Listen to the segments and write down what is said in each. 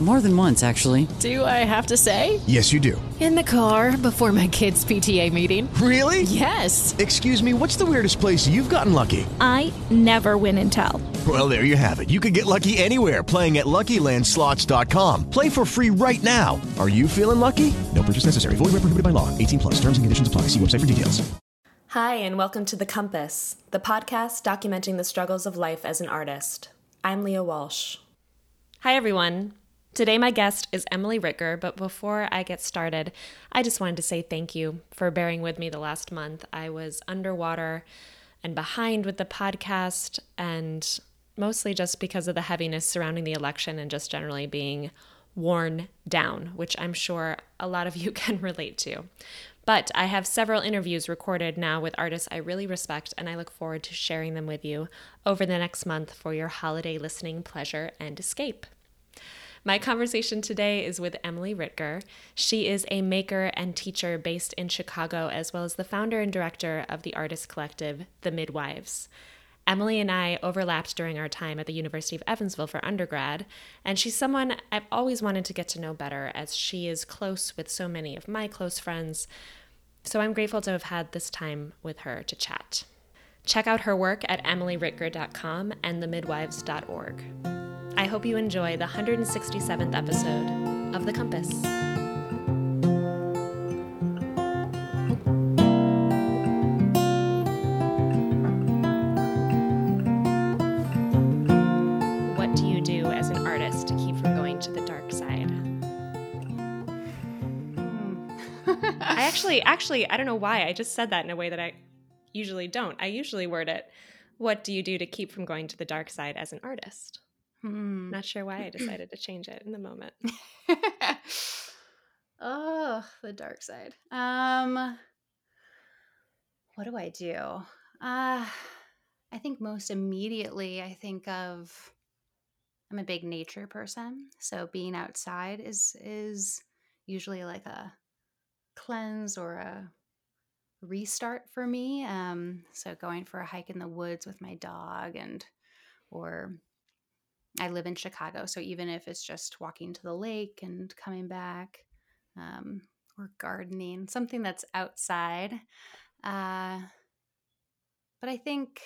More than once, actually. Do I have to say? Yes, you do. In the car before my kids' PTA meeting. Really? Yes. Excuse me, what's the weirdest place you've gotten lucky? I never win and tell. Well, there you have it. You can get lucky anywhere playing at LuckyLandSlots.com. Play for free right now. Are you feeling lucky? No purchase necessary. Void where prohibited by law. 18 plus. Terms and conditions apply. See website for details. Hi, and welcome to The Compass, the podcast documenting the struggles of life as an artist. I'm Leah Walsh. Hi, everyone. Today, my guest is Emily Ritger, but before I get started, I just wanted to say thank you for bearing with me the last month. I was underwater and behind with the podcast, and mostly just because of the heaviness surrounding the election and just generally being worn down, which I'm sure a lot of you can relate to. But I have several interviews recorded now with artists I really respect, and I look forward to sharing them with you over the next month for your holiday listening pleasure and escape. My conversation today is with Emily Ritger. She is a maker and teacher based in Chicago, as well as the founder and director of the artist collective, The Midwives. Emily and I overlapped during our time at the University of Evansville for undergrad, and she's someone I've always wanted to get to know better as she is close with so many of my close friends. So I'm grateful to have had this time with her to chat. Check out her work at emilyritger.com and themidwives.org. I hope you enjoy the 167th episode of The Compass. What do you do as an artist to keep from going to the dark side? Hmm. I actually, actually, I don't know why. I just said that in a way that I usually don't. I usually word it, What do you do to keep from going to the dark side as an artist? Hmm. Not sure why I decided to change it in the moment. oh, the dark side. Um, what do I do? Uh, I think most immediately I think of I'm a big nature person, so being outside is is usually like a cleanse or a restart for me. Um, so going for a hike in the woods with my dog and or I live in Chicago, so even if it's just walking to the lake and coming back, um, or gardening, something that's outside. Uh, but I think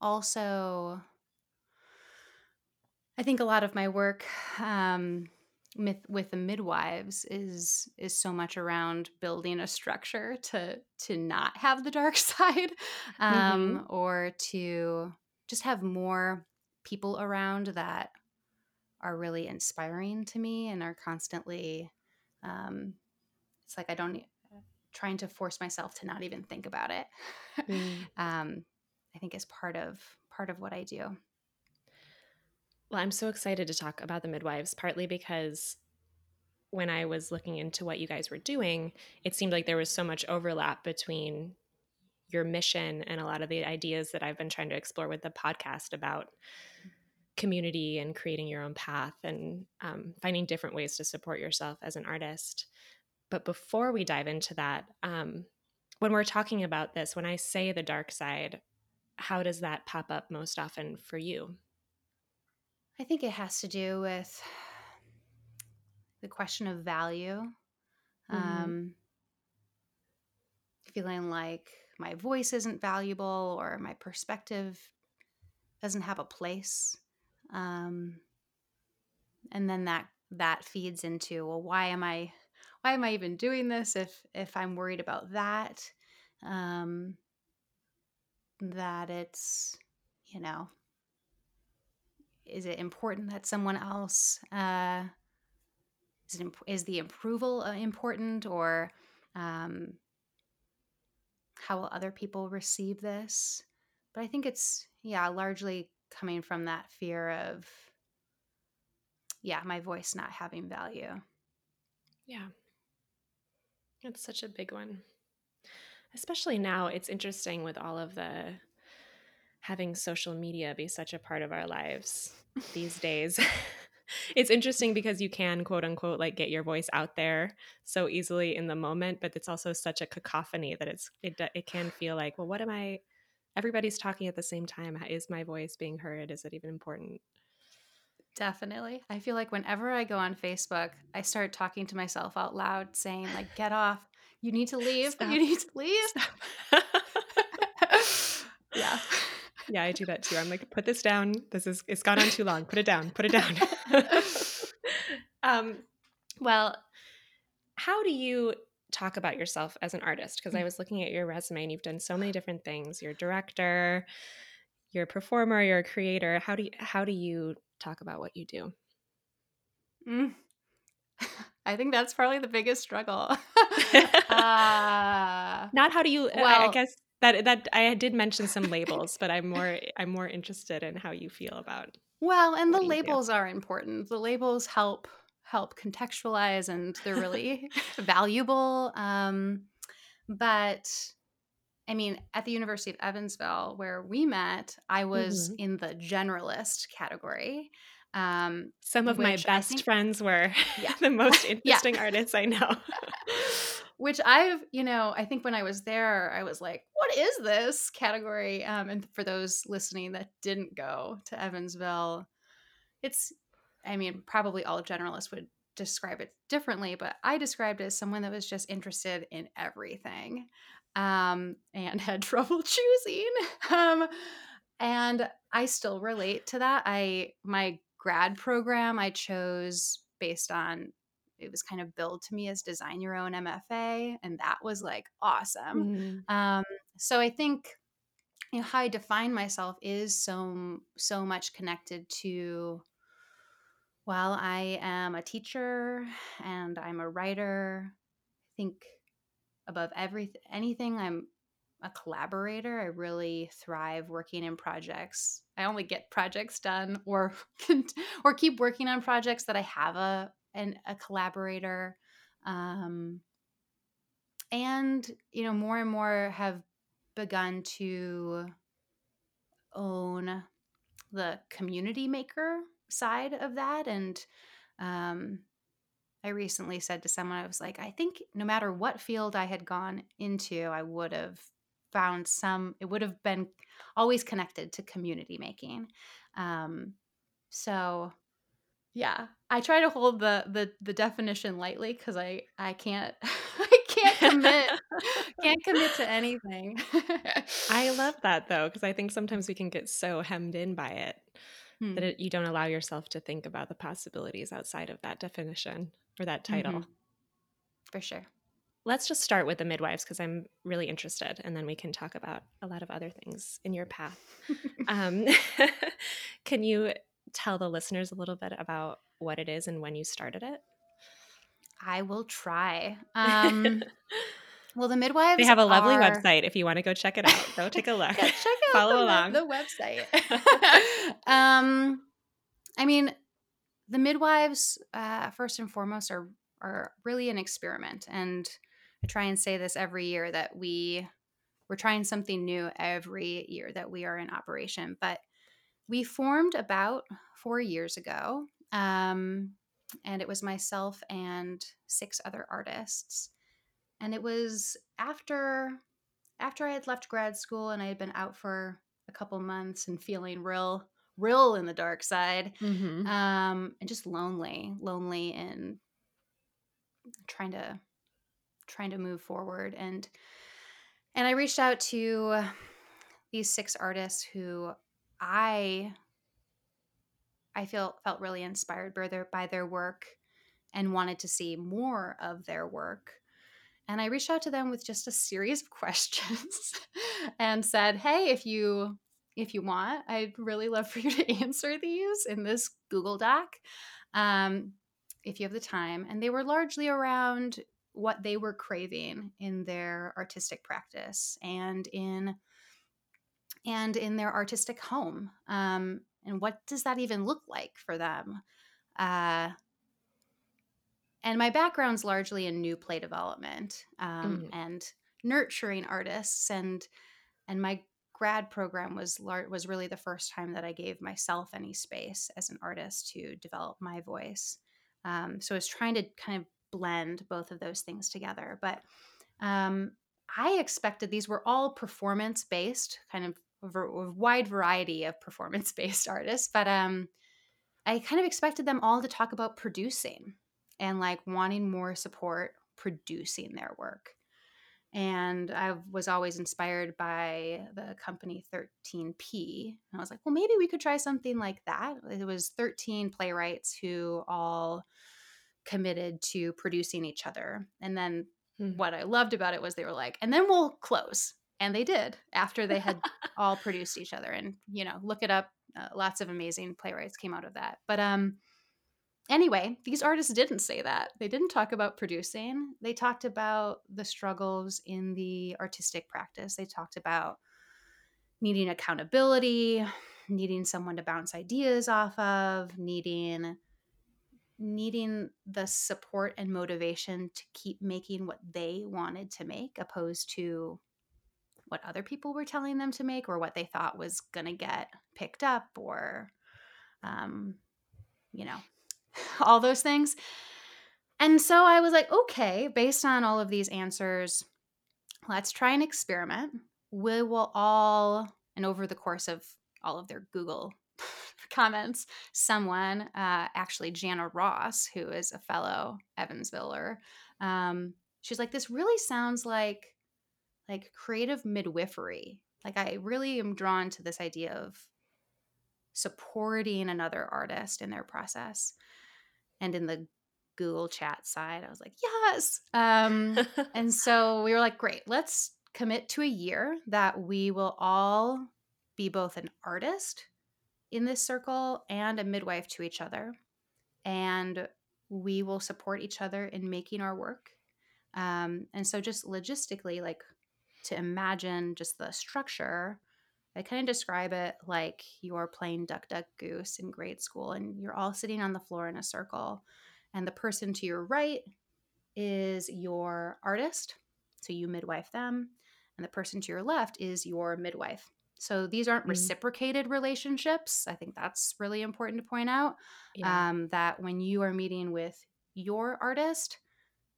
also, I think a lot of my work um, with with the midwives is is so much around building a structure to to not have the dark side, um, Mhm. or to just have more people around that are really inspiring to me and are constantly um, it's like i don't trying to force myself to not even think about it Mm. um, i think is part of part of what i do Well, I'm so excited to talk about the midwives, partly because when I was looking into what you guys were doing, it seemed like there was so much overlap between your mission and a lot of the ideas that I've been trying to explore with the podcast about community and creating your own path and um, finding different ways to support yourself as an artist. But before we dive into that, um, when we're talking about this, when I say the dark side, how does that pop up most often for you? i think it has to do with the question of value Mhm. um, feeling like my voice isn't valuable or my perspective doesn't have a place um, and then that that feeds into well why am i why am i even doing this if if i'm worried about that? Um, that it's you know is it important that someone else uh, is, it, is the approval uh, important or um, how will other people receive this? But I think it's, yeah, largely coming from that fear of, yeah, my voice not having value. Yeah. It's such a big one. Especially now, it's interesting with all of the having social media be such a part of our lives these days. it's interesting because you can quote unquote like get your voice out there so easily in the moment, but it's also such a cacophony that it's it it can feel like, well, what am I everybody's talking at the same time. Is my voice being heard? Is it even important? Definitely. I feel like whenever I go on Facebook, I start talking to myself out loud saying like get off. You need to leave. Stop. You need to leave. yeah. Yeah, I do that too. I'm like, put this down. This is it's gone on too long. Put it down. Put it down. um, well, how do you talk about yourself as an artist? Because I was looking at your resume and you've done so many different things. You're a director, you're a performer, you're a creator. How do you how do you talk about what you do? Mm. I think that's probably the biggest struggle. uh, Not how do you well, I, I guess that that I did mention some labels, but I'm more I'm more interested in how you feel about. Well, and the labels do. are important. The labels help help contextualize, and they're really valuable. Um, but I mean, at the University of Evansville, where we met, I was mm-hmm. in the generalist category. Um, Some of my best think, friends were yeah. the most interesting yeah. artists I know. Which I've, you know, I think when I was there, I was like, what is this category? Um, and for those listening that didn't go to Evansville, it's, I mean, probably all generalists would describe it differently, but I described it as someone that was just interested in everything um, and had trouble choosing. Um, and I still relate to that. I, my grad program, I chose based on it was kind of billed to me as design your own MFA, and that was like awesome. Mm-hmm. Um, so I think you know how I define myself is so so much connected to. Well, I am a teacher and I'm a writer. I think above everything, anything, I'm a collaborator. I really thrive working in projects. I only get projects done or or keep working on projects that I have a and a collaborator. Um, and, you know, more and more have begun to own the community maker side of that. And um, I recently said to someone, I was like, I think no matter what field I had gone into, I would have found some, it would have been always connected to community making. Um, so yeah i try to hold the the, the definition lightly because i i can't i can't commit can't commit to anything i love that though because i think sometimes we can get so hemmed in by it hmm. that it, you don't allow yourself to think about the possibilities outside of that definition or that title mm-hmm. for sure let's just start with the midwives because i'm really interested and then we can talk about a lot of other things in your path um, can you tell the listeners a little bit about what it is and when you started it? I will try. Um, well, the midwives they have a lovely are... website. If you want to go check it out, go take a look. yeah, check out Follow the, along the website. um, I mean, the midwives uh, first and foremost are are really an experiment, and I try and say this every year that we we're trying something new every year that we are in operation, but we formed about four years ago, um, and it was myself and six other artists. And it was after after I had left grad school and I had been out for a couple months and feeling real real in the dark side mm-hmm. um, and just lonely lonely and trying to trying to move forward and and i reached out to these six artists who I I feel felt really inspired by their by their work and wanted to see more of their work. And I reached out to them with just a series of questions and said, "Hey, if you if you want, I'd really love for you to answer these in this Google Doc." Um, if you have the time. And they were largely around what they were craving in their artistic practice and in and in their artistic home. Um, and what does that even look like for them? Uh, and my background's largely in new play development um, mm. and nurturing artists and and my grad program was lar- was really the first time that I gave myself any space as an artist to develop my voice. Um, so I was trying to kind of blend both of those things together. But um, I expected these were all performance based, kind of a wide variety of performance based artists. But um, I kind of expected them all to talk about producing and like wanting more support producing their work and I was always inspired by the company 13P. And I was like, well, maybe we could try something like that. It was 13 playwrights who all committed to producing each other. And then mm-hmm. what I loved about it was they were like, and then we'll close. And they did after they had all produced each other. And, you know, look it up. Uh, lots of amazing playwrights came out of that. But um, anyway, these artists didn't say that. They didn't talk about producing. They talked about the struggles in the artistic practice. They talked about needing accountability, needing someone to bounce ideas off of, needing needing the support and motivation to keep making what they wanted to make opposed to what other people were telling them to make or what they thought was going to get picked up or um, you know all those things. And so I was like, okay, based on all of these answers, let's try an experiment. We will all, and over the course of all of their Google comments, someone, uh, actually Jana Ross, who is a fellow Evansviller, um, she's like, this really sounds like like creative midwifery. Like I really am drawn to this idea of supporting another artist in their process and in the Google chat side, I was like, yes. Um, and so we were like, great, let's commit to a year that we will all be both an artist in this circle and a midwife to each other. And we will support each other in making our work. Um, and so, just logistically, like to imagine just the structure, I kind of describe it like you're playing Duck Duck Goose in grade school and you're all sitting on the floor in a circle. And the person to your right is your artist. So you midwife them. And the person to your left is your midwife. So these aren't mm-hmm. reciprocated relationships. I think that's really important to point out. Yeah. Um, that when you are meeting with your artist,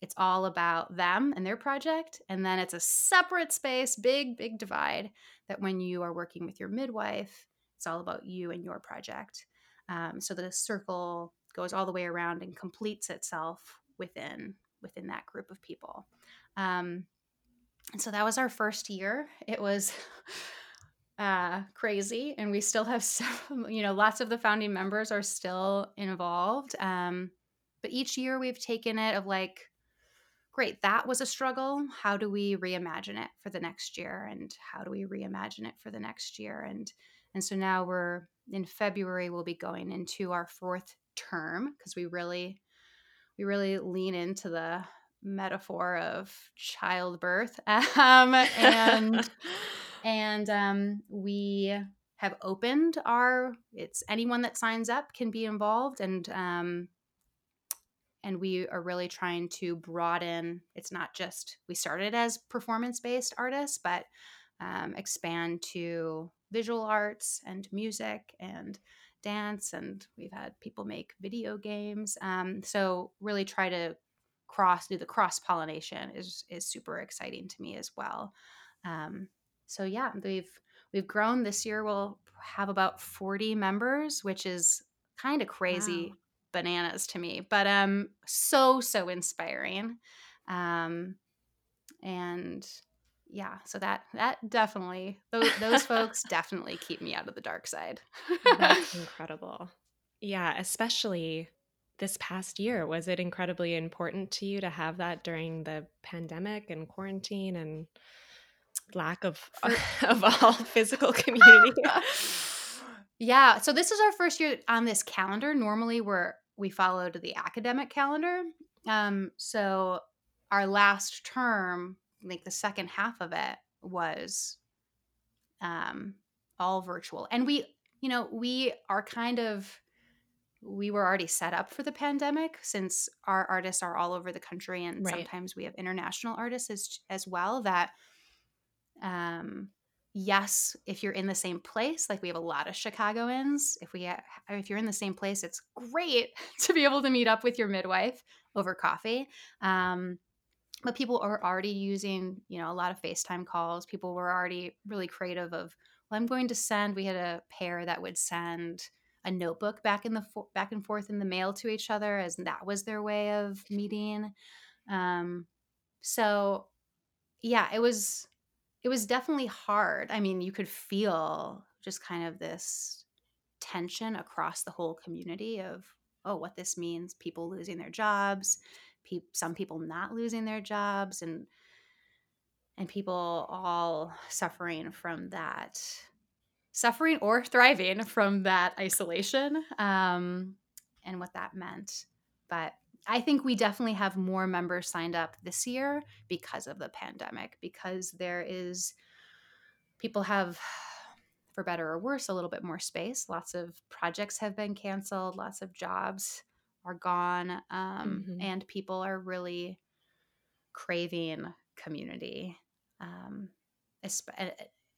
it's all about them and their project. And then it's a separate space, big, big divide that when you are working with your midwife, it's all about you and your project. Um, so the circle goes all the way around and completes itself within within that group of people. Um, and so that was our first year. It was uh, crazy, and we still have some, you know, lots of the founding members are still involved. Um, but each year we've taken it of like great, that was a struggle. How do we reimagine it for the next year? And how do we reimagine it for the next year? And and so now we're in February, we'll be going into our fourth term because we really we really lean into the metaphor of childbirth. Um, and and um, we have opened our it's anyone that signs up can be involved and um, and we are really trying to broaden it's not just we started as performance based artists but um, expand to visual arts and music and dance and we've had people make video games um, so really try to cross do the cross pollination is is super exciting to me as well. Um, so yeah we've we've grown. This year we'll have about 40 members which is kind of crazy wow bananas to me, but um, so so inspiring, um, and yeah, so that that definitely those those folks definitely keep me out of the dark side. That's incredible. Yeah, especially this past year was it incredibly important to you to have that during the pandemic and quarantine and lack of of all physical community yeah so this is our first year on this calendar normally we're we followed the academic calendar. Um, so our last term, like the second half of it, was um, all virtual. And we, you know, we are kind of we were already set up for the pandemic since our artists are all over the country and right. sometimes we have international artists as, as well that um yes if you're in the same place like we have a lot of chicagoans if we if you're in the same place it's great to be able to meet up with your midwife over coffee um but people are already using you know a lot of facetime calls people were already really creative of well i'm going to send we had a pair that would send a notebook back in the fo- back and forth in the mail to each other as that was their way of meeting um so yeah it was it was definitely hard i mean you could feel just kind of this tension across the whole community of oh what this means people losing their jobs pe- some people not losing their jobs and and people all suffering from that suffering or thriving from that isolation um, and what that meant. But I think we definitely have more members signed up this year because of the pandemic, because there is, people have, for better or worse, a little bit more space. Lots of projects have been canceled, lots of jobs are gone, um, mm-hmm. and people are really craving community. Um,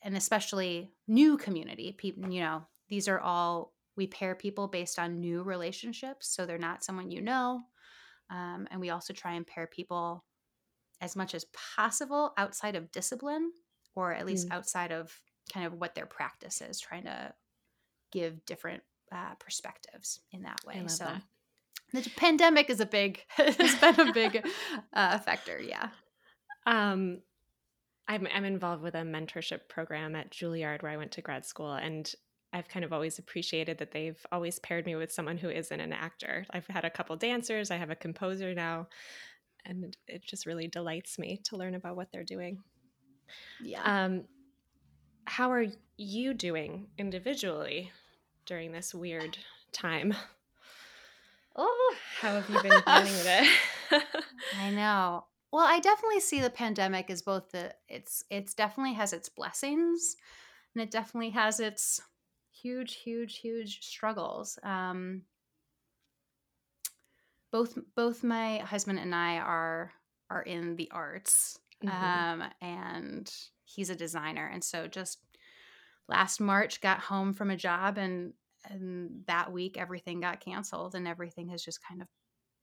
and especially new community people you know these are all we pair people based on new relationships so they're not someone you know um, and we also try and pair people as much as possible outside of discipline or at least mm. outside of kind of what their practice is trying to give different uh, perspectives in that way so that. the pandemic is a big has been a big uh, factor yeah um I'm, I'm involved with a mentorship program at Juilliard where I went to grad school. And I've kind of always appreciated that they've always paired me with someone who isn't an actor. I've had a couple dancers, I have a composer now, and it just really delights me to learn about what they're doing. Yeah. Um, how are you doing individually during this weird time? Oh, how have you been dealing with it? I know. Well, I definitely see the pandemic as both the it's it's definitely has its blessings and it definitely has its huge huge huge struggles. Um both both my husband and I are are in the arts. Mm-hmm. Um and he's a designer and so just last March got home from a job and and that week everything got canceled and everything has just kind of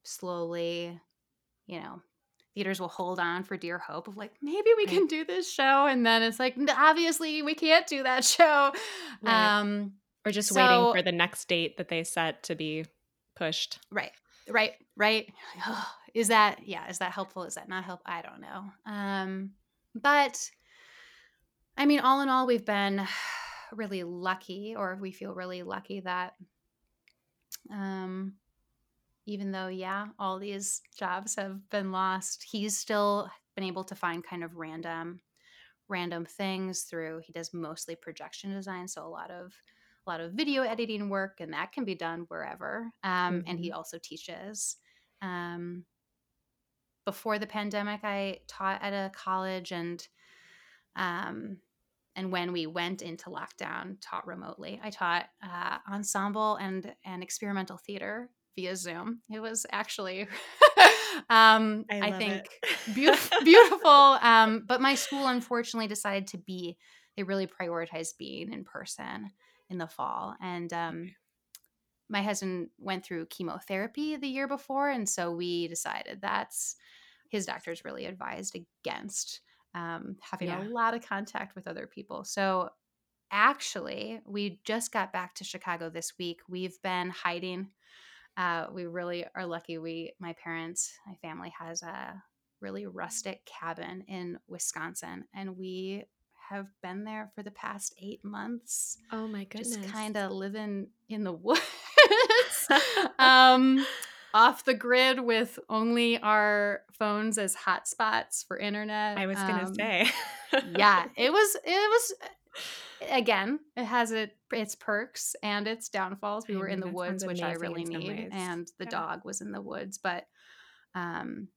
slowly you know theaters will hold on for dear hope of like maybe we can do this show and then it's like obviously we can't do that show. Right. um or just so, waiting for the next date that they set to be pushed. Right. Right. Right. Is that yeah is that helpful? Is that not help? I don't know. Um but i mean all in all we've been really lucky or we feel really lucky that um even though, yeah, all these jobs have been lost, he's still been able to find kind of random random things through he does mostly projection design so a lot of a lot of video editing work and that can be done wherever um, mm-hmm. and he mm-hmm. also teaches um, before the pandemic i taught at a college and um, and when we went into lockdown taught remotely i taught uh, ensemble and and experimental theater via Zoom. It was actually, um, I, I, think, beautiful. beautiful. Um, but my school unfortunately decided to be. They really prioritized being in person in the fall, and um, my husband went through chemotherapy the year before, and so we decided that's his doctors really advised against um, having yeah. a lot of contact with other people. So actually, we just got back to Chicago this week. We've been hiding uh, we really are lucky. We, my parents, my family has a really rustic cabin in Wisconsin, and we have been there for the past eight months. Oh my goodness! Just kind of living in the woods, um, off the grid with only our phones as hotspots for internet. I was gonna um, say, yeah, it was it was again, it has it its perks and its downfalls. We I were in the woods, which I really need, and the Yeah. dog was in the woods, but um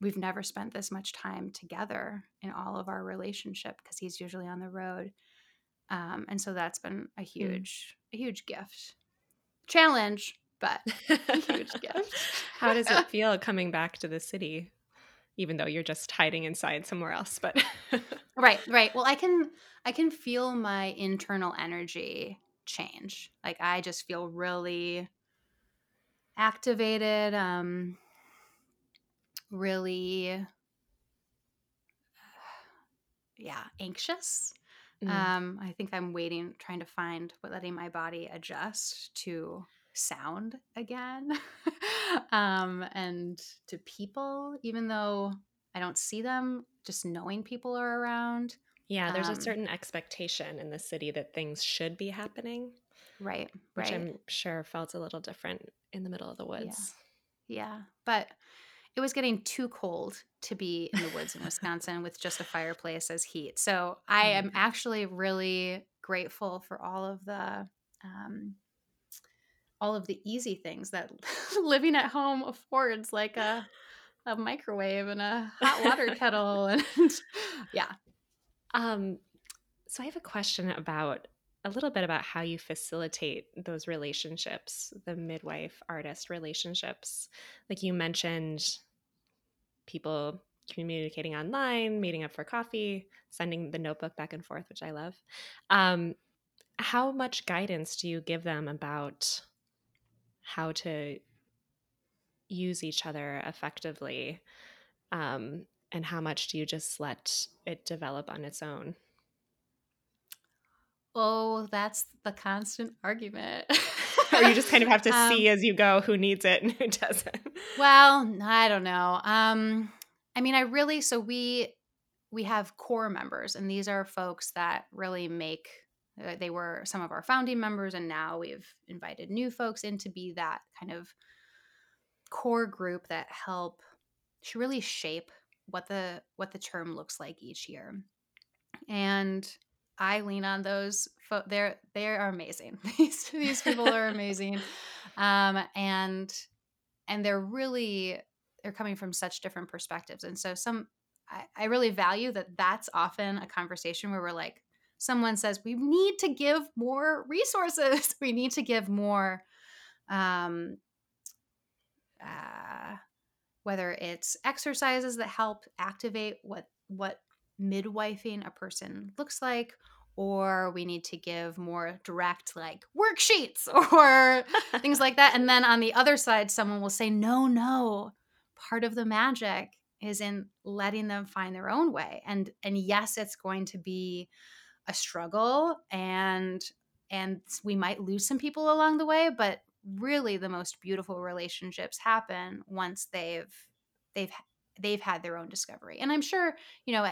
we've never spent this much time together in all of our relationship because he's usually on the road. Um and so that's been a huge a huge gift. Challenge, but a huge gift. How does it feel coming back to the city, even though you're just hiding inside somewhere else? But right right well i can i can feel my internal energy change like i just feel really activated um really yeah anxious Mm. um i think i'm waiting trying to find what letting my body adjust to sound again um and to people even though i don't see them just knowing people are around yeah, there's Um, a certain expectation in the city that things should be happening, right which right I'm sure felt a little different in the middle of the woods. Yeah, but it was getting too cold to be in the woods in Wisconsin with just a fireplace as heat. So I am actually really grateful for all of the um, all of the easy things that living at home affords, like a a microwave and a hot water kettle, and yeah, Um, so I have a question about a little bit about how you facilitate those relationships, the midwife artist relationships. Like you mentioned, people communicating online, meeting up for coffee, sending the notebook back and forth, which I love. Um, how much guidance do you give them about how to use each other effectively? Um, and how much do you just let it develop on its own? oh, that's the constant argument. or you just kind of have to Um, see as you go who needs it and who doesn't. Well, I don't know. Um, I mean, I really so we we have core members, and these are folks that really make. Uh, they were some of our founding members, and now we've invited new folks in to be that kind of core group that help to really shape what the what the term looks like each year. And I lean on those. Fo- they're they are amazing. these these people are amazing, um, and and they're really they're coming from such different perspectives. And so some I, I really value that. That's often a conversation where we're like, someone says we need to give more resources. we need to give more. Um, uh, whether it's exercises that help activate what what midwifing a person looks like or we need to give more direct like worksheets or things like that and then on the other side someone will say no no part of the magic is in letting them find their own way and and yes it's going to be a struggle and and we might lose some people along the way but really the most beautiful relationships happen once they've they've they've had their own discovery. And i'm sure you know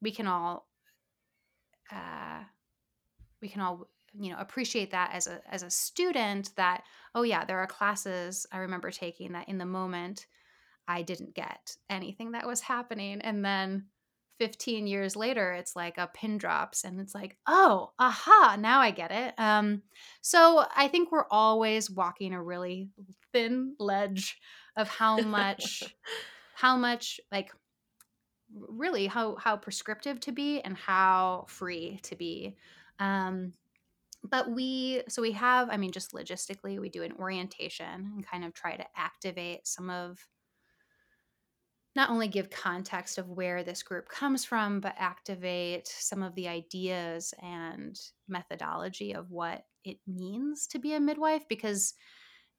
we can all uh we can all you know appreciate that as a as a student that oh yeah there are classes i remember taking that in the moment i didn't get anything that was happening. And then 15 years later it's like a pin drops and it's like oh aha now i get it. Um so i think we're always walking a really thin ledge of how much how much like really how how prescriptive to be and how free to be. Um but we so we have i mean just logistically we do an orientation and kind of try to activate some of not only give context of where this group comes from but activate some of the ideas and methodology of what it means to be a midwife because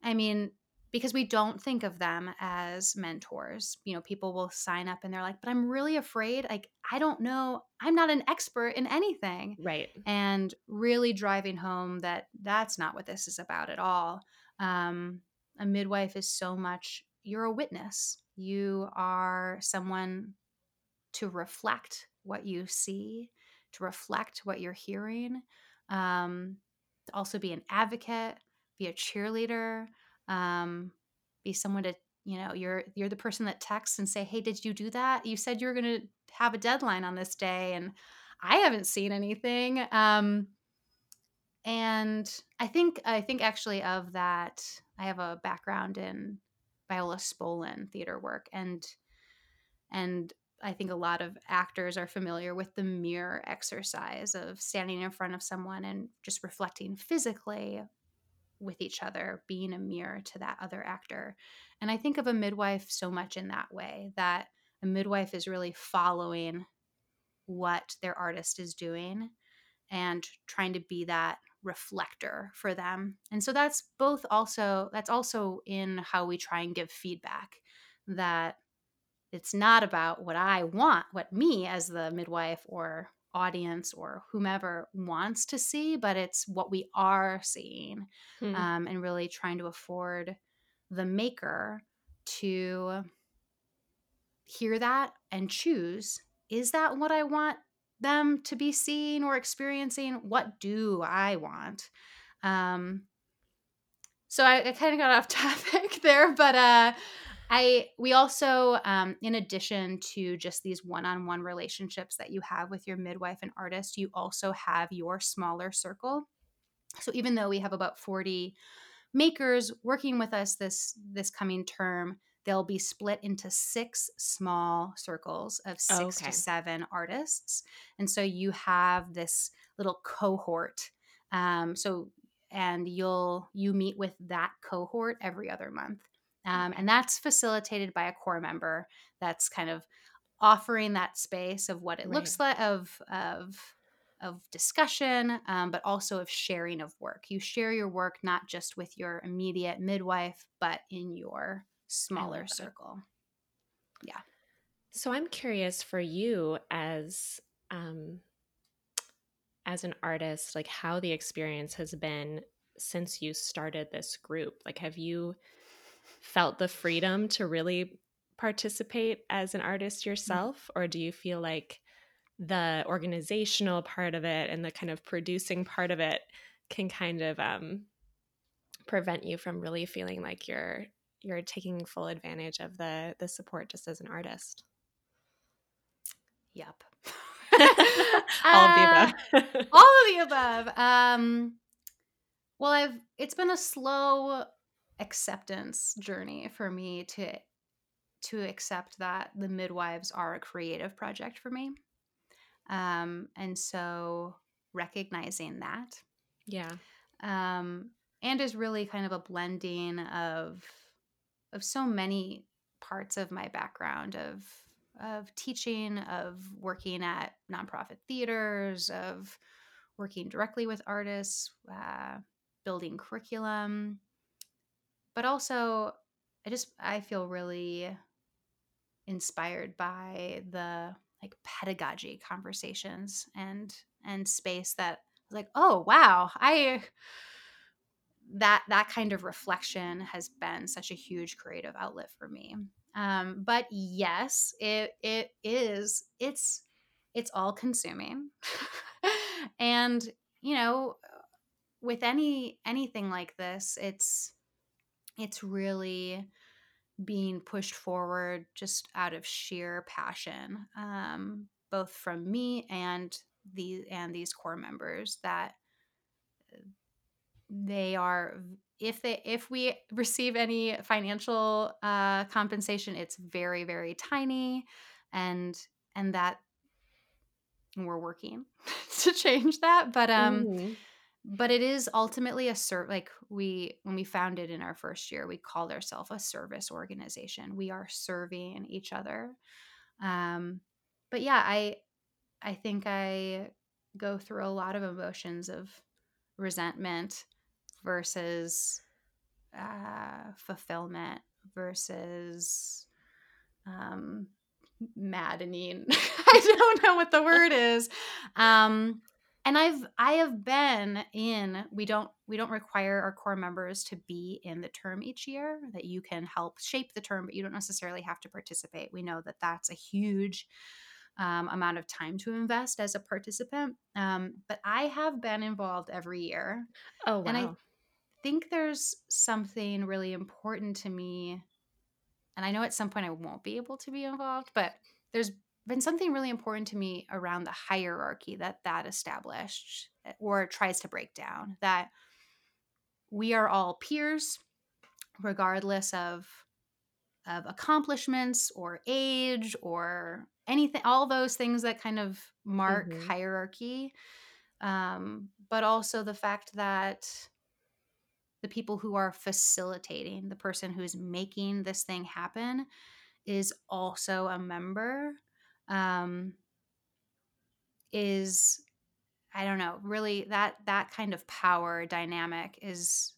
i mean because we don't think of them as mentors. You know, people will sign up and they're like, but I'm really afraid. Like, I don't know. I'm not an expert in anything. Right. And really driving home that that's not what this is about at all. Um, a midwife is so much, you're a witness. You are someone to reflect what you see, to reflect what you're hearing, um, to also be an advocate, be a cheerleader um, be someone to you know you're you're the person that texts and say hey did you do that you said you were going to have a deadline on this day and I haven't seen anything. Um, and I think I think actually of that, I have a background in Viola Spolin theater work, and and I think a lot of actors are familiar with the mirror exercise of standing in front of someone and just reflecting physically with each other, being a mirror to that other actor. And I think of a midwife so much in that way that a midwife is really following what their artist is doing and trying to be that reflector for them. And so that's both also that's also in how we try and give feedback that it's not about what I want, what me as the midwife or audience or whomever wants to see, but it's what we are seeing hmm. um, and really trying to afford the maker to hear that and choose is that what I want them to be seeing or experiencing? What do I want? Um, so I, I kind of got off topic there, but uh, I we also um, in addition to just these one-on-one relationships that you have with your midwife and artist, you also have your smaller circle. So even though we have about 40 makers working with us this this coming term, they'll be split into six small circles of six okay. to seven artists. And so you have this little cohort. Um, so and you'll you meet with that cohort every other month um, and that's facilitated by a core member that's kind of offering that space of what it right. looks like of of of discussion um, but also of sharing of work you share your work not just with your immediate midwife but in your smaller circle. Yeah. So i'm curious for you as um as an artist like how the experience has been since you started this group. Like have you felt the freedom to really participate as an artist yourself? Or do you feel like the organizational part of it and the kind of producing part of it can kind of um, prevent you from really feeling like you're you're taking full advantage of the the support just as an artist. Yep. All of the above. all of the above. Um well i've it's been a slow acceptance journey for me to to accept that the midwives are a creative project for me. Um and so recognizing that yeah. um and is really kind of a blending of of so many parts of my background of of teaching of working at nonprofit theaters of working directly with artists uh, building curriculum. But also I just I feel really inspired by the like pedagogy conversations and and space that like oh wow I that that kind of reflection has been such a huge creative outlet for me. Um, but yes it it is it's it's all consuming. And you know with any anything like this it's it's really being pushed forward just out of sheer passion um, both from me and the and these core members that they are if they if we receive any financial uh, compensation it's very very tiny and and that we're working to change that but um mm but it is ultimately a serve like we when we founded in our first year we called ourselves a service organization. We are serving each other. Um but yeah i i think i go through a lot of emotions of resentment versus uh fulfillment versus um maddening. I don't know what the word is. Um and i've i have been in we don't we don't require our core members to be in the term each year that you can help shape the term but you don't necessarily have to participate. We know that that's a huge um, amount of time to invest as a participant. Um, but i have been involved every year. Oh wow. and i think there's something really important to me and i know at some point i won't be able to be involved but there's been something really important to me around the hierarchy that that established eh, or tries to break down that we are all peers regardless of of accomplishments or age or anything all those things that kind of mark Mhm. hierarchy um, but also the fact that the people who are facilitating the person who's making this thing happen is also a member um, is i don't know really that that kind of power dynamic is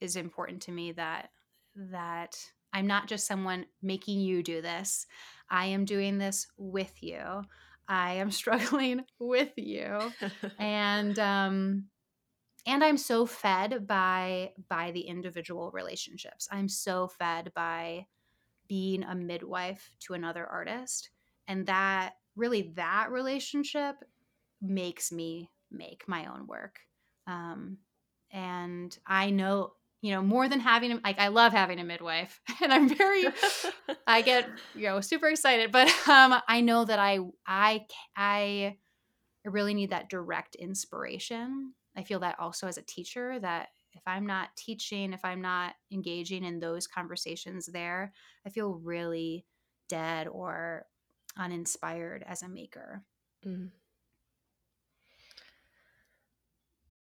is important to me that that i'm not just someone making you do this. I am doing this with you. I am struggling with you. And um and i'm so fed by by the individual relationships i'm so fed by being a midwife to another artist and that really that relationship makes me make my own work um and i know you know more than having like i love having a midwife and i'm very i get you know super excited but um i know that i i i I really need that direct inspiration. I feel that also as a teacher that if I'm not teaching, if I'm not engaging in those conversations there, I feel really dead or uninspired as a maker. Mm.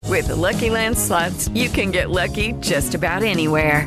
With the Lucky Land slots, you can get lucky just about anywhere.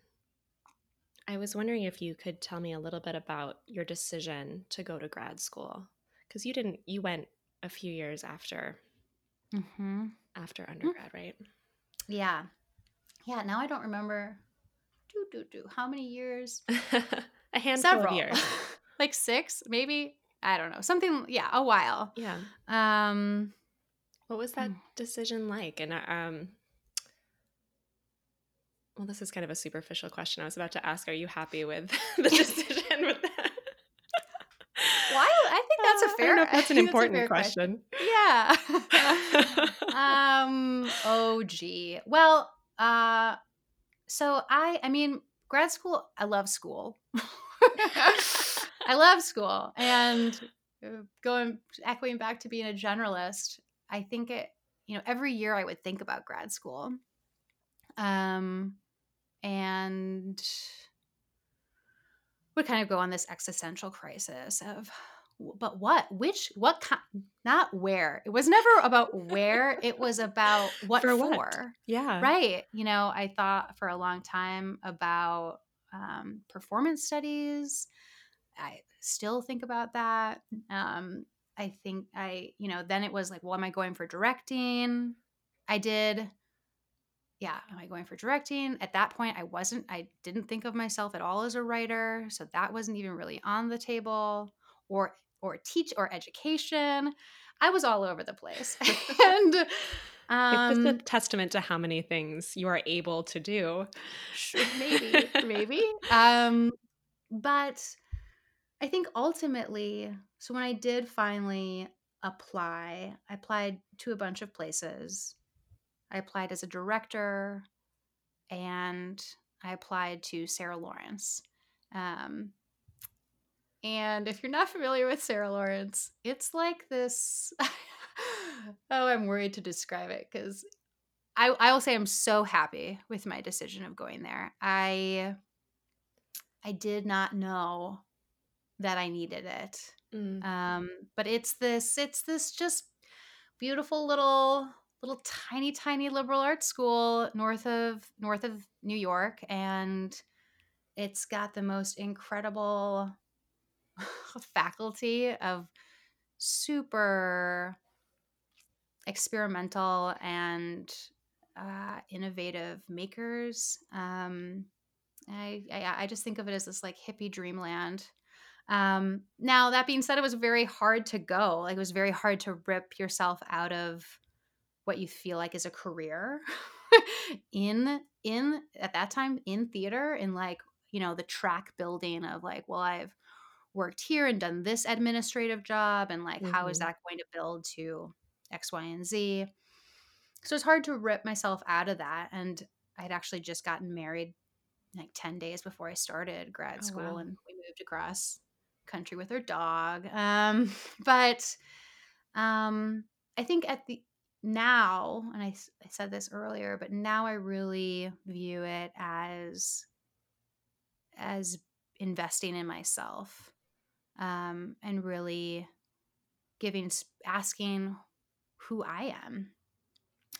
I was wondering if you could tell me a little bit about your decision to go to grad school because you didn't. You went a few years after Mm-hmm. after undergrad, right? Yeah. Yeah. Now I don't remember. Do, do, do. How many years? a handful Several. of years. like six, maybe. I don't know. Something, yeah, a while. Yeah. Um, What was that Hmm. decision like? And um, well, this is kind of a superficial question. I was about to ask, are you happy with the decision with that? why? I think that's Uh, a fair. Don't know if that's an important fair question. Yeah. um. Oh, gee. Well. Uh. So I. I mean, grad school. I love school. I love school, and uh, going echoing back to being a generalist. I think it. You know, every year I would think about grad school. Um, and would kind of go on this existential crisis of but what which what kind not where. It was never about where it was about what For for, what? Yeah. right you know i thought for a long time about um, performance studies. I still think about that. Um, i think i you know then it was like well am i going for directing? I did yeah, am I going for directing? At that point, I wasn't, I didn't think of myself at all as a writer. So that wasn't even really on the table or, or teach or education. I was all over the place. and, it's um, just a testament to how many things you are able to do. Maybe, maybe. Um, but I think ultimately, so when I did finally apply, I applied to a bunch of places. I applied as a director and I applied to Sarah Lawrence. Um, and if you're not familiar with Sarah Lawrence, it's like this. oh, I'm worried to describe it because I, I will say I'm so happy with my decision of going there. I I did not know that I needed it. Mm. Um, but it's this it's this just beautiful little little tiny tiny liberal arts school north of north of New York and it's got the most incredible faculty of super experimental and uh, innovative makers. Um, I, I I just think of it as this like hippie dreamland. Um, now that being said, it was very hard to go. Like it was very hard to rip yourself out of what you feel like is a career in in at that time in theater in like you know the track building of like well i've worked here and done this administrative job and like mm-hmm. how is mm-hmm. that going to build to x y and z so it's hard to rip myself out of that and i'd actually just gotten married like 10 days before i started grad oh, school wow. and we moved across country with our dog um but um i think at the now and I, I said this earlier but now i really view it as as investing in myself um, and really giving asking who i am.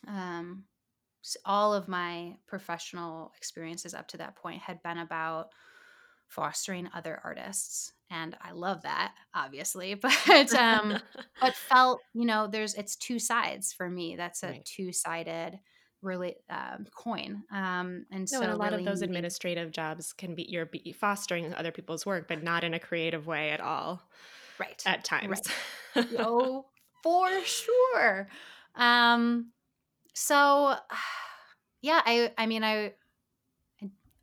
Um, so all of my professional experiences up to that point had been about fostering other artists and i love that obviously but um but felt you know there's it's two sides for me that's a right. two-sided really um, coin um and no, so and a lot really of those administrative jobs can be you're be fostering other people's work but not in a creative way at all right at times right. oh for sure um so yeah i i mean i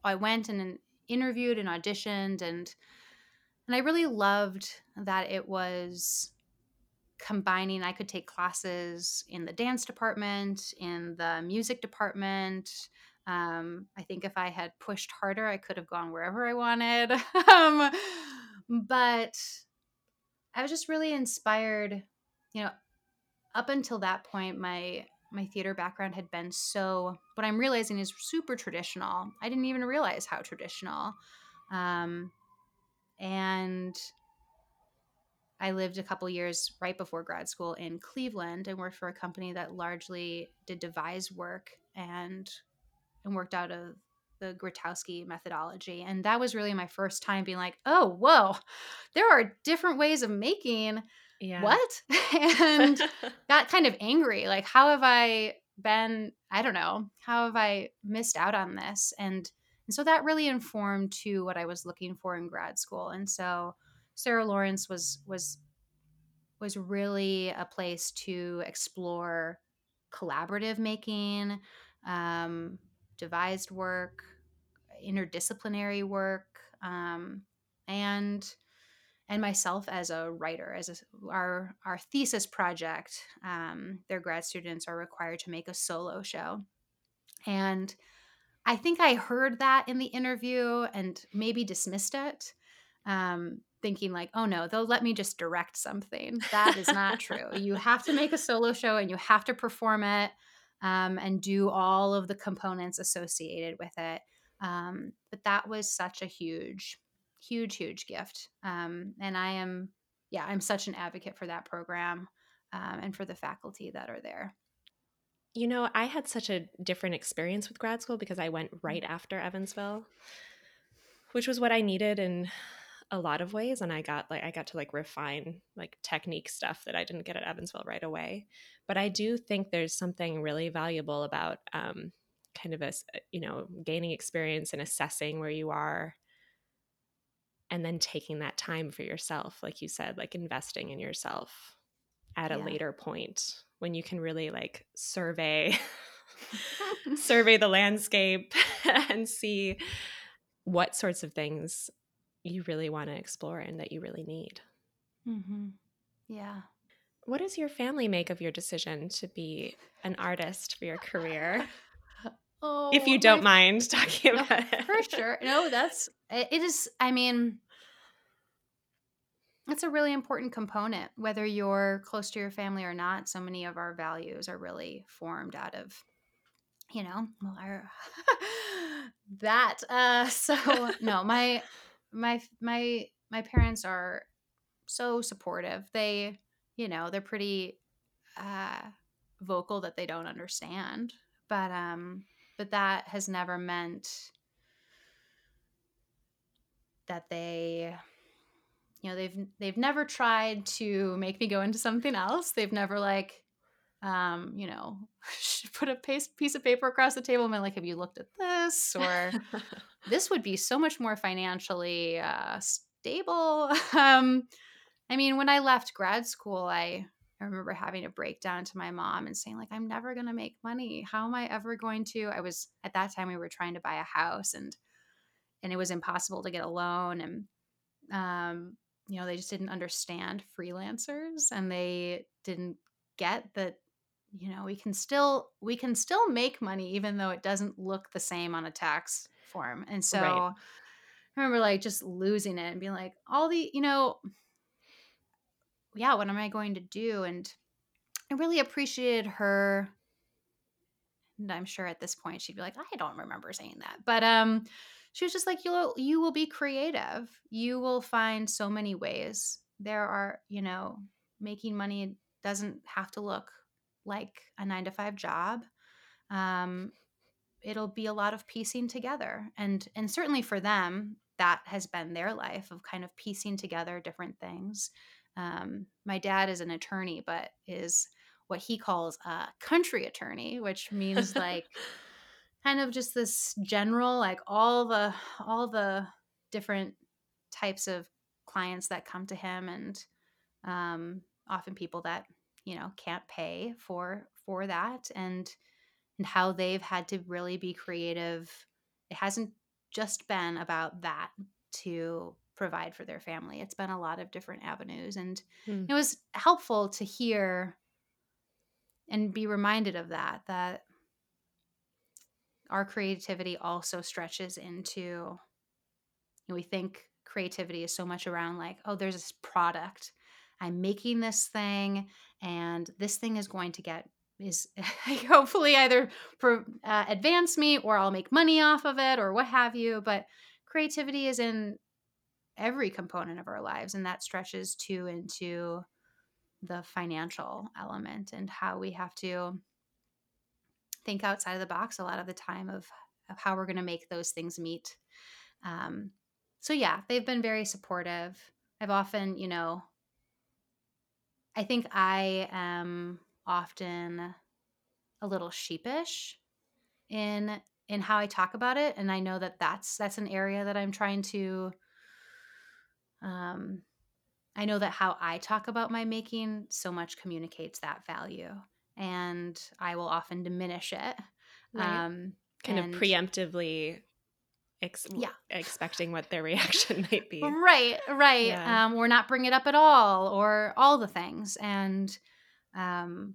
i went and interviewed and auditioned and and I really loved that it was combining I could take classes in the dance department, in the music department. Um, I think if I had pushed harder, I could have gone wherever I wanted. um, but I was just really inspired, you know, up until that point, my my theater background had been so what i'm realizing is super traditional i didn't even realize how traditional um, and i lived a couple years right before grad school in cleveland and worked for a company that largely did devise work and and worked out of the Grotowski methodology. And that was really my first time being like, oh, whoa, there are different ways of making yeah. what? and got kind of angry. Like, how have I been, I don't know, how have I missed out on this? And and so that really informed to what I was looking for in grad school. And so Sarah Lawrence was was was really a place to explore collaborative making, um, devised work, interdisciplinary work, um, and and myself as a writer as a, our our thesis project um, their grad students are required to make a solo show and i think i heard that in the interview and maybe dismissed it um, thinking like oh no they'll let me just direct something. That is not true. You have to make a solo show and you have to perform it um, and do all of the components associated with it um, but that was such a huge huge huge gift um, and i am yeah i'm such an advocate for that program um, and for the faculty that are there you know i had such a different experience with grad school because i went right mm. after evansville which was what i needed in a lot of ways and i got like i got to like refine like technique stuff that i didn't get at evansville right away but i do think there's something really valuable about um, kind of a you know gaining experience and assessing where you are and then taking that time for yourself like you said like investing in yourself at a yeah. later point when you can really like survey survey the landscape and see what sorts of things you really want to explore and that you really need mm-hmm. yeah what does your family make of your decision to be an artist for your career Oh, if you don't my, mind talking about no, it. For sure. No, that's it is I mean it's a really important component whether you're close to your family or not. So many of our values are really formed out of you know, well, our, that uh so no, my my my my parents are so supportive. They, you know, they're pretty uh vocal that they don't understand. But um but that has never meant that they you know they've they've never tried to make me go into something else they've never like um you know put a piece of paper across the table and been like have you looked at this or this would be so much more financially uh stable. um, I mean, when I left grad school, I I remember having a breakdown to my mom and saying like I'm never going to make money. How am I ever going to? I was at that time we were trying to buy a house and and it was impossible to get a loan and um you know, they just didn't understand freelancers and they didn't get that you know, we can still we can still make money even though it doesn't look the same on a tax form. And so right. I remember like just losing it and being like all the, you know, yeah, what am I going to do? And I really appreciated her. And I'm sure at this point she'd be like, I don't remember saying that. But um she was just like, You'll you will be creative. You will find so many ways. There are, you know, making money doesn't have to look like a nine to five job. Um, it'll be a lot of piecing together. And and certainly for them, that has been their life of kind of piecing together different things. Um, my dad is an attorney, but is what he calls a country attorney, which means like kind of just this general, like all the all the different types of clients that come to him, and um, often people that you know can't pay for for that, and and how they've had to really be creative. It hasn't just been about that to provide for their family. It's been a lot of different avenues. And mm. it was helpful to hear and be reminded of that, that our creativity also stretches into, we think creativity is so much around like, oh, there's this product. I'm making this thing, and this thing is going to get is hopefully either for, uh, advance me or I'll make money off of it or what have you. But creativity is in every component of our lives and that stretches too into the financial element and how we have to think outside of the box a lot of the time of, of how we're going to make those things meet. Um, so yeah they've been very supportive. I've often you know i think i am often a little sheepish in in how i talk about it and i know that that's that's an area that i'm trying to um, I know that how I talk about my making so much communicates that value, and I will often diminish it. Right. Um, kind and, of preemptively ex- yeah. expecting what their reaction might be. Right, right. Yeah. Um, or not bring it up at all, or all the things. And um,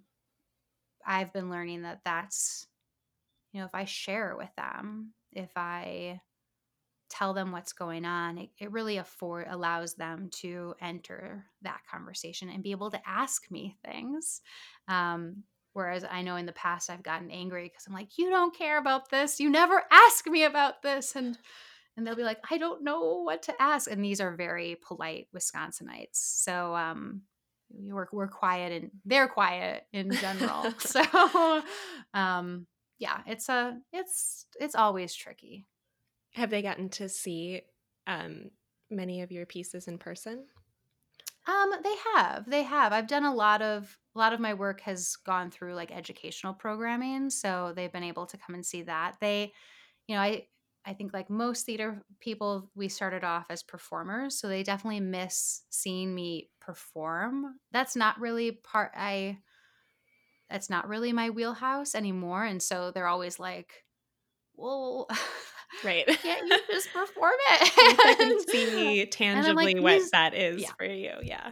I've been learning that that's, you know, if I share with them, if I tell them what's going on it, it really afford allows them to enter that conversation and be able to ask me things um, whereas i know in the past i've gotten angry because i'm like you don't care about this you never ask me about this and and they'll be like i don't know what to ask and these are very polite wisconsinites so um we're, we're quiet and they're quiet in general so um yeah it's a it's it's always tricky have they gotten to see um, many of your pieces in person? Um, they have. They have. I've done a lot of a lot of my work has gone through like educational programming, so they've been able to come and see that. They, you know, I I think like most theater people, we started off as performers, so they definitely miss seeing me perform. That's not really part I that's not really my wheelhouse anymore, and so they're always like, "Well, Right. Can't you just perform it? I can see tangibly like, what that is yeah. for you. Yeah.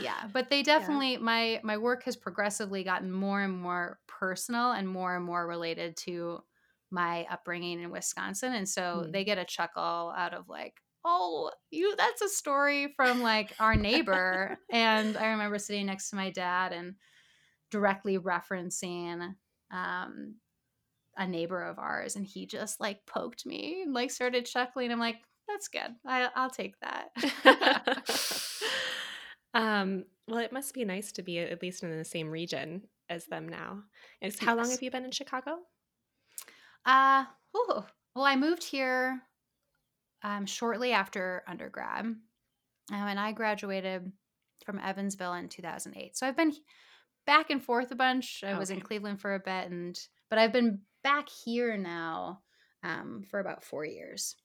Yeah. But they definitely yeah. my my work has progressively gotten more and more personal and more and more related to my upbringing in Wisconsin. And so mm. they get a chuckle out of like, oh, you that's a story from like our neighbor. and I remember sitting next to my dad and directly referencing um, a neighbor of ours and he just like poked me and like started chuckling. I'm like, that's good. I, I'll take that. um, well, it must be nice to be at least in the same region as them now. Is how long have you been in Chicago? Uh, ooh, well, I moved here um, shortly after undergrad, um, and I graduated from Evansville in 2008. So I've been back and forth a bunch. I okay. was in Cleveland for a bit, and but I've been back here now um, for about four years.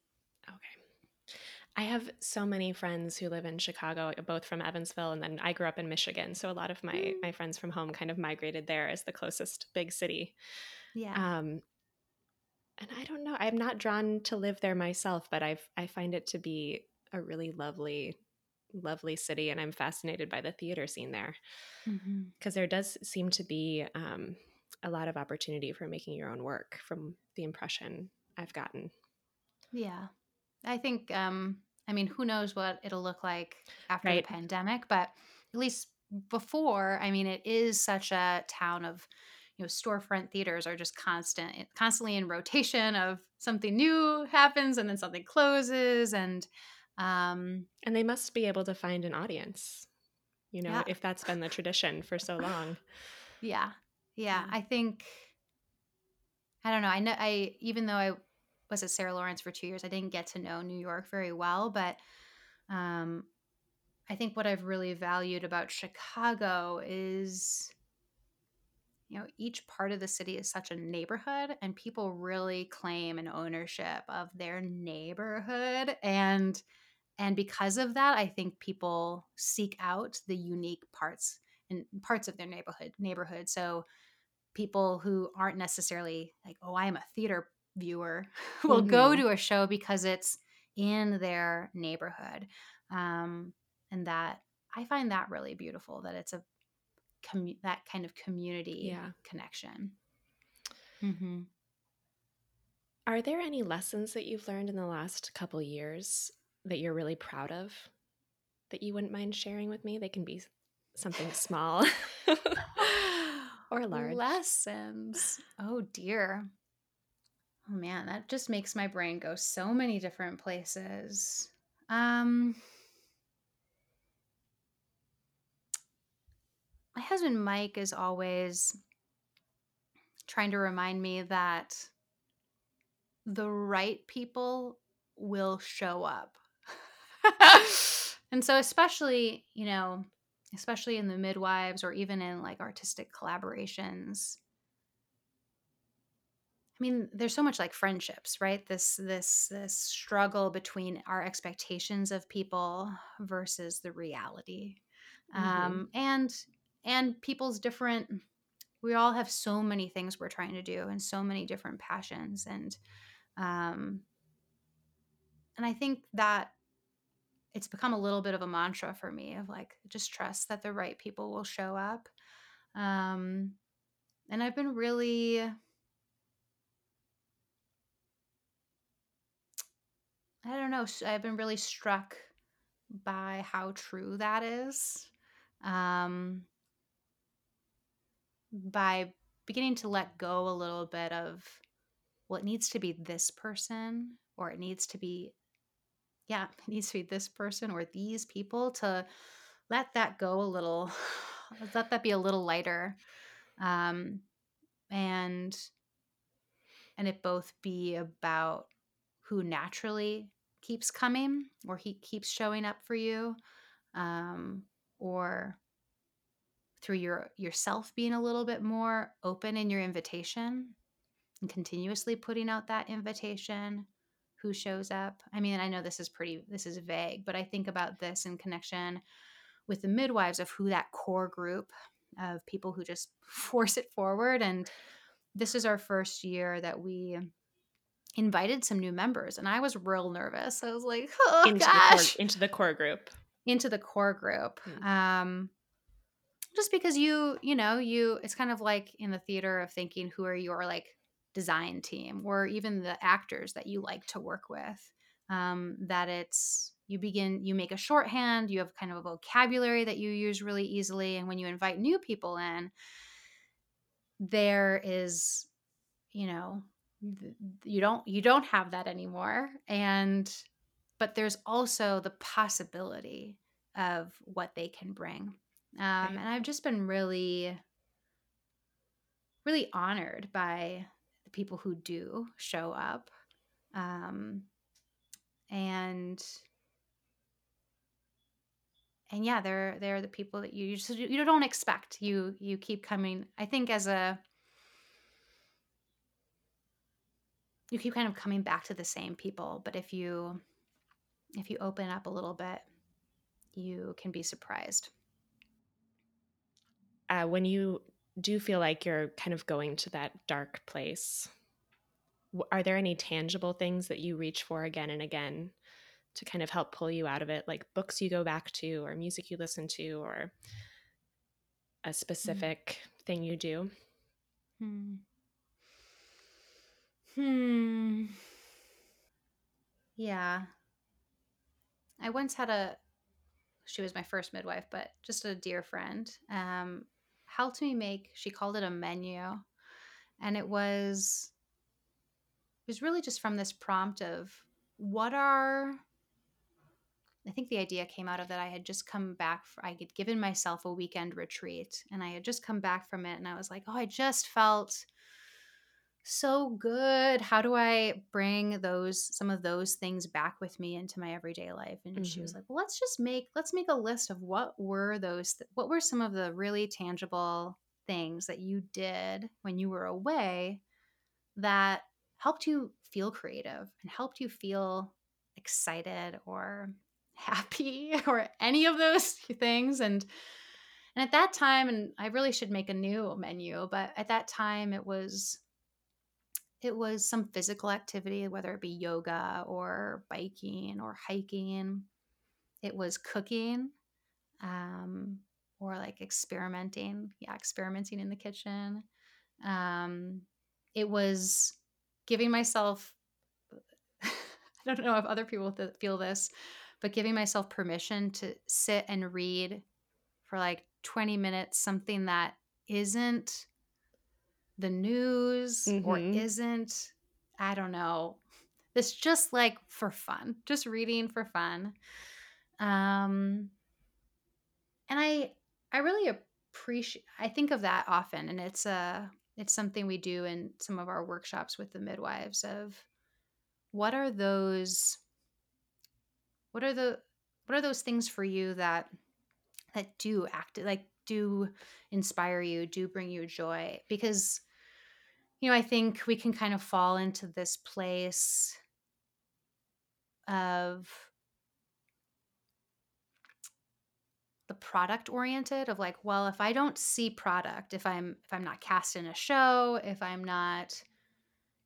Okay. I have so many friends who live in Chicago, both from Evansville and then I grew up in Michigan. So a lot of my Mm. my friends from home kind of migrated there as the closest big city. Yeah. Um and I don't know, I'm not drawn to live there myself, but I've I find it to be a really lovely lovely city and I'm fascinated by the theater scene there because there does seem to be um a lot of opportunity for making your own work from the impression I've gotten. Yeah. I think um I mean who knows what it'll look like after Right. the pandemic, but at least before, I mean it is such a town of you know storefront theaters are just constant constantly in rotation of something new happens and then something closes and um And they must be able to find an audience, you know, Yeah. if that's been the tradition for so long. Yeah. Yeah. I think I don't know. I know I even though I was at Sarah Lawrence for two years, I didn't get to know New York very well, but um I think what I've really valued about Chicago is you know, each part of the city is such a neighborhood and people really claim an ownership of their neighborhood and and because of that, I think people seek out the unique parts and parts of their neighborhood neighborhood. So people who aren't necessarily like, oh, I am a theater viewer will go Mhm. to a show because it's in their neighborhood. Um, and that I find that really beautiful that it's a commu- that kind of community Yeah. connection. Mm-hmm. Are there any lessons that you've learned in the last couple years that you're really proud of that you wouldn't mind sharing with me? They can be something small or large. Lessons. Oh dear. Oh man, that just makes my brain go so many different places. Um My husband Mike is always trying to remind me that the right people will show up. and so especially, you know, especially in the midwives or even in like artistic collaborations i mean there's so much like friendships right? This this this struggle between our expectations of people versus the reality um and and people's different we all have so many things we're trying to do and so many different passions and um and i think that it's become a little bit of a mantra for me of like just trust that the right people will show up um and i've been really i don't know I've been really struck by how true that is um by beginning to let go a little bit of well needs to be this person or it needs to be yeah, it needs to be this person or these people to let that go a little, let that be a little lighter. Um, and and it both be about who naturally keeps coming or he keeps showing up for you um, or through your yourself being a little bit more open in your invitation and continuously putting out that invitation who shows up. I mean, I know this is pretty this is vague, but I think about this in connection with the midwives of who that core group of people who just force it forward and this is our first year that we invited some new members and I was real nervous. I was like, "Oh into gosh." the core, into the core group. into the core group. Um just because you, you know, you it's kind of like in the theater of thinking who are your like design team or even the actors that you like to work with. Um, that it's you begin you make a shorthand, you have kind of a vocabulary that you use really easily, and when you invite new people in, there is, you know, you don't you don't have that anymore, and but there's also the possibility of what they can bring. Um, and I've just been really, really honored by the people who do show up. Um, and and yeah, they're they're the people that you just you don't expect. You you keep coming. I think as a you keep kind of coming back to the same people, but if you if you open up a little bit, you can be surprised. Uh, when you do feel like you're kind of going to that dark place, are there any tangible things that you reach for again and again to kind of help pull you out of it, like books you go back to, or music you listen to, or a specific mm. thing you do? Hmm. Hmm. Yeah. I once had a she was my first midwife, but just a dear friend, um, helped me make, she called it a menu. And it was it was really just from this prompt of what are I think the idea came out of that I had just come back. For, I had given myself a weekend retreat and I had just come back from it. And I was like, oh, I just felt so good. How do I bring those, some of those things back with me into my everyday life? And mm-hmm. she was mm-hmm. like, well, let's just make, let's make a list of what were those, th- what were some of the really tangible things that you did when you were away that helped you feel creative and helped you feel excited or happy or any of those things and and at that time and I really should make a new menu but at that time it was it was some physical activity whether it be yoga or biking or hiking. It was cooking um or like experimenting yeah experimenting in the kitchen. Um it was giving myself i don't know if other people feel this but giving myself permission to sit and read for like 20 minutes something that isn't the news mm-hmm. or isn't i don't know. It's just like for fun just reading for fun. Um and i i really appreciate i think of that often and it's a it's something we do in some of our workshops with the midwives of what are those what are the what are those things for you that that do act like do inspire you do bring you joy? Because you know i think we can kind of fall into this place of the product oriented of like well if i don't see product if i'm if i'm not cast in a show if i'm not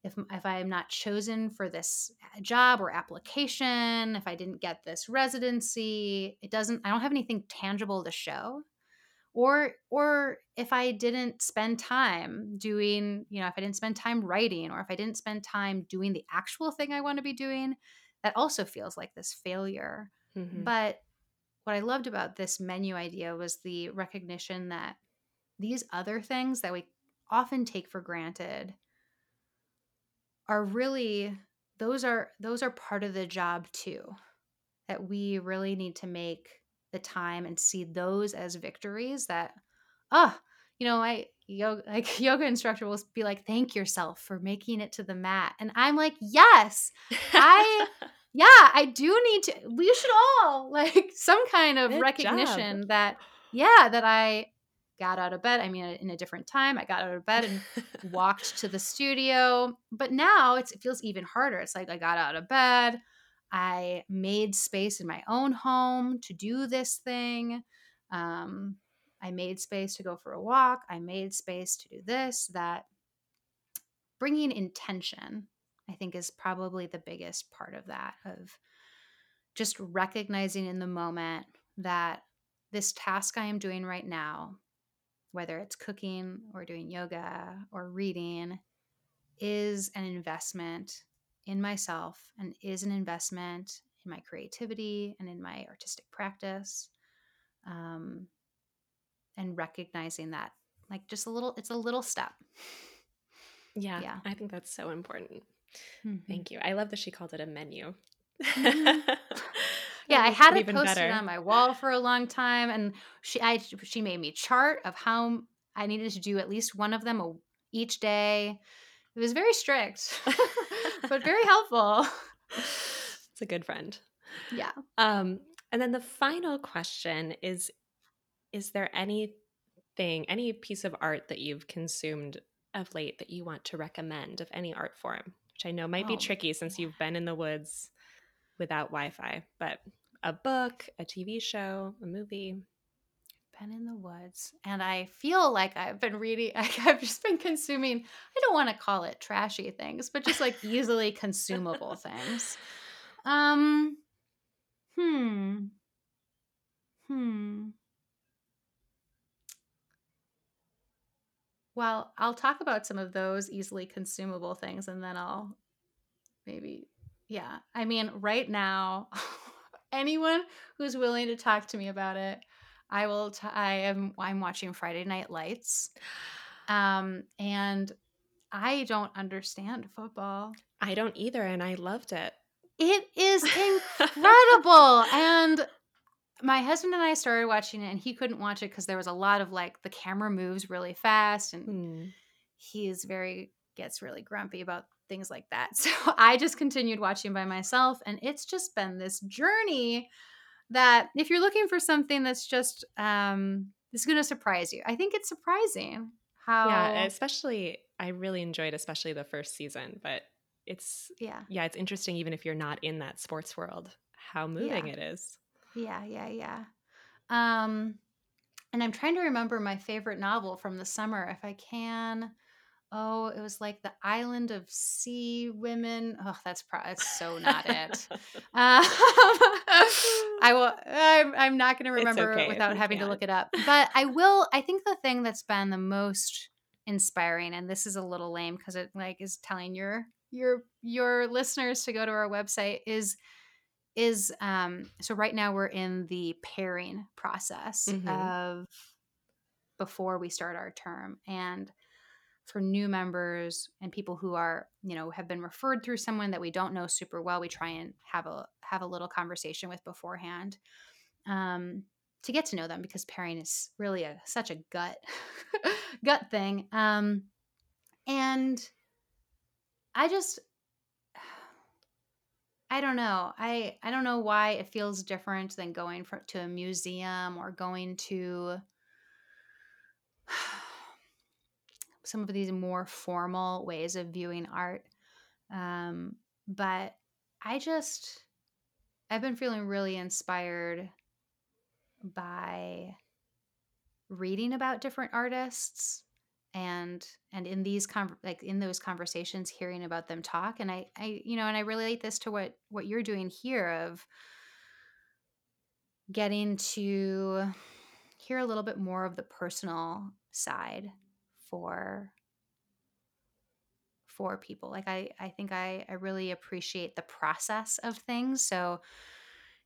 if if I am not chosen for this uh, job or application, if I didn't get this residency, it doesn't I don't have anything tangible to show. Or or if I didn't spend time doing, you know, if I didn't spend time writing or if I didn't spend time doing the actual thing I want to be doing, that also feels like this failure. Mm-hmm. But what I loved about this menu idea was the recognition that these other things that we often take for granted are really those are those are part of the job too that we really need to make the time and see those as victories that oh you know i yoga like yoga instructor will be like thank yourself for making it to the mat and i'm like yes i yeah i do need to we should all like some kind of Good recognition job. that yeah that i got out of bed. I mean, in a different time, I got out of bed and walked to the studio. But now it feels even harder. It's like I got out of bed. I made space in my own home to do this thing. Um, I made space to go for a walk. I made space to do this, that. Bringing intention, I think, is probably the biggest part of that, of just recognizing in the moment that this task I am doing right now whether it's cooking or doing yoga or reading, is an investment in myself and is an investment in my creativity and in my artistic practice. Um, and recognizing that, like, just a little, it's a little step. Yeah, yeah. I think that's so important. Mm-hmm. Thank you. I love that she called it a menu. Mm-hmm. yeah, I had it posted better. on my wall for a long time, and she I she made me chart of how I needed to do at least one of them a, each day. It was very strict, but very helpful. It's a good friend. Yeah. Um, and then the final question is: Is there anything, any piece of art that you've consumed of late that you want to recommend of any art form? Which I know might oh, be tricky since you've been in the woods without Wi-Fi, but a book, a TV show, a movie. Been in the woods, and I feel like I've been reading. I've just been consuming. I don't want to call it trashy things, but just like easily consumable things. Um. Hmm. Hmm. Well, I'll talk about some of those easily consumable things and then I'll maybe, yeah. I mean, right now, anyone who's willing to talk to me about it, I will, t- I am, I'm watching Friday Night Lights. Um, and I don't understand football. I don't either. And I loved it. It is incredible. and my husband and I started watching it, and he couldn't watch it because there was a lot of like the camera moves really fast, and mm. he's very gets really grumpy about things like that. So I just continued watching by myself, and it's just been this journey that if you're looking for something that's just um is going to surprise you, I think it's surprising how yeah, especially I really enjoyed especially the first season, but it's yeah yeah it's interesting even if you're not in that sports world how moving yeah. it is yeah, yeah, yeah. Um, and I'm trying to remember my favorite novel from the summer if I can. Oh, it was like the Island of Sea Women. Oh, that's pro- that's so not it. um, I will. I'm, I'm not going to remember okay without having to look it up. But I will. I think the thing that's been the most inspiring, and this is a little lame because it like is telling your your your listeners to go to our website is is um so right now we're in the pairing process mm-hmm. of before we start our term and for new members and people who are you know have been referred through someone that we don't know super well we try and have a have a little conversation with beforehand um to get to know them because pairing is really a such a gut gut thing um and i just I don't know. I I don't know why it feels different than going for, to a museum or going to some of these more formal ways of viewing art. Um, but I just I've been feeling really inspired by reading about different artists and and in these con- like in those conversations hearing about them talk and i i you know and i relate this to what what you're doing here of getting to hear a little bit more of the personal side for for people like i i think i i really appreciate the process of things so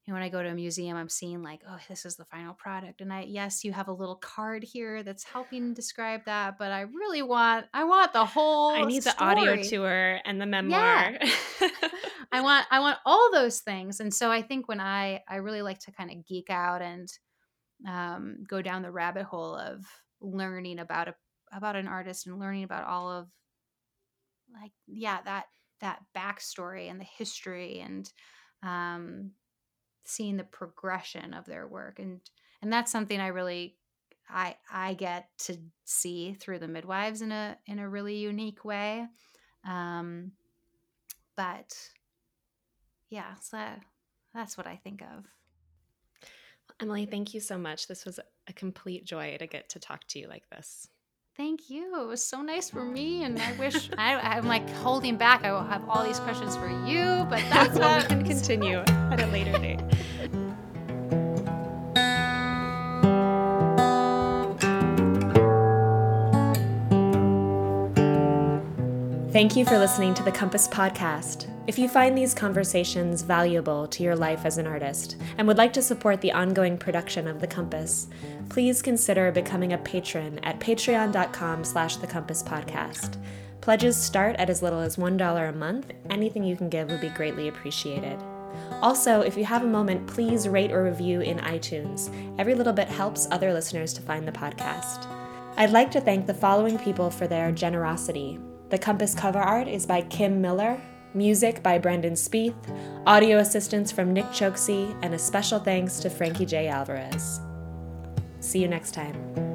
you know, when I go to a museum, I'm seeing like, oh, this is the final product. And I, yes, you have a little card here that's helping describe that, but I really want, I want the whole. I need story. the audio tour and the memoir. Yeah. I want, I want all those things. And so I think when I, I really like to kind of geek out and um, go down the rabbit hole of learning about a, about an artist and learning about all of, like, yeah, that that backstory and the history and um, seeing the progression of their work. And and that's something i really i i get to see through the midwives in a in a really unique way. Um but yeah so that's what i think of. Emily thank you so much. This was a complete joy to get to talk to you like this Thank you. It was so nice for me, and I wish I, am like holding back. I will have all these questions for you, but that's what we can continue at a later date. Thank you for listening to the Compass Podcast. If you find these conversations valuable to your life as an artist and would like to support the ongoing production of The Compass, please consider becoming a patron at patreon.com slash the compass podcast. Pledges start at as little as $1 a month. Anything you can give would be greatly appreciated. Also, if you have a moment, please rate or review in iTunes. Every little bit helps other listeners to find the podcast. I'd like to thank the following people for their generosity the Compass cover art is by Kim Miller, music by Brendan Spieth, audio assistance from Nick Choksi, and a special thanks to Frankie J. Alvarez. See you next time.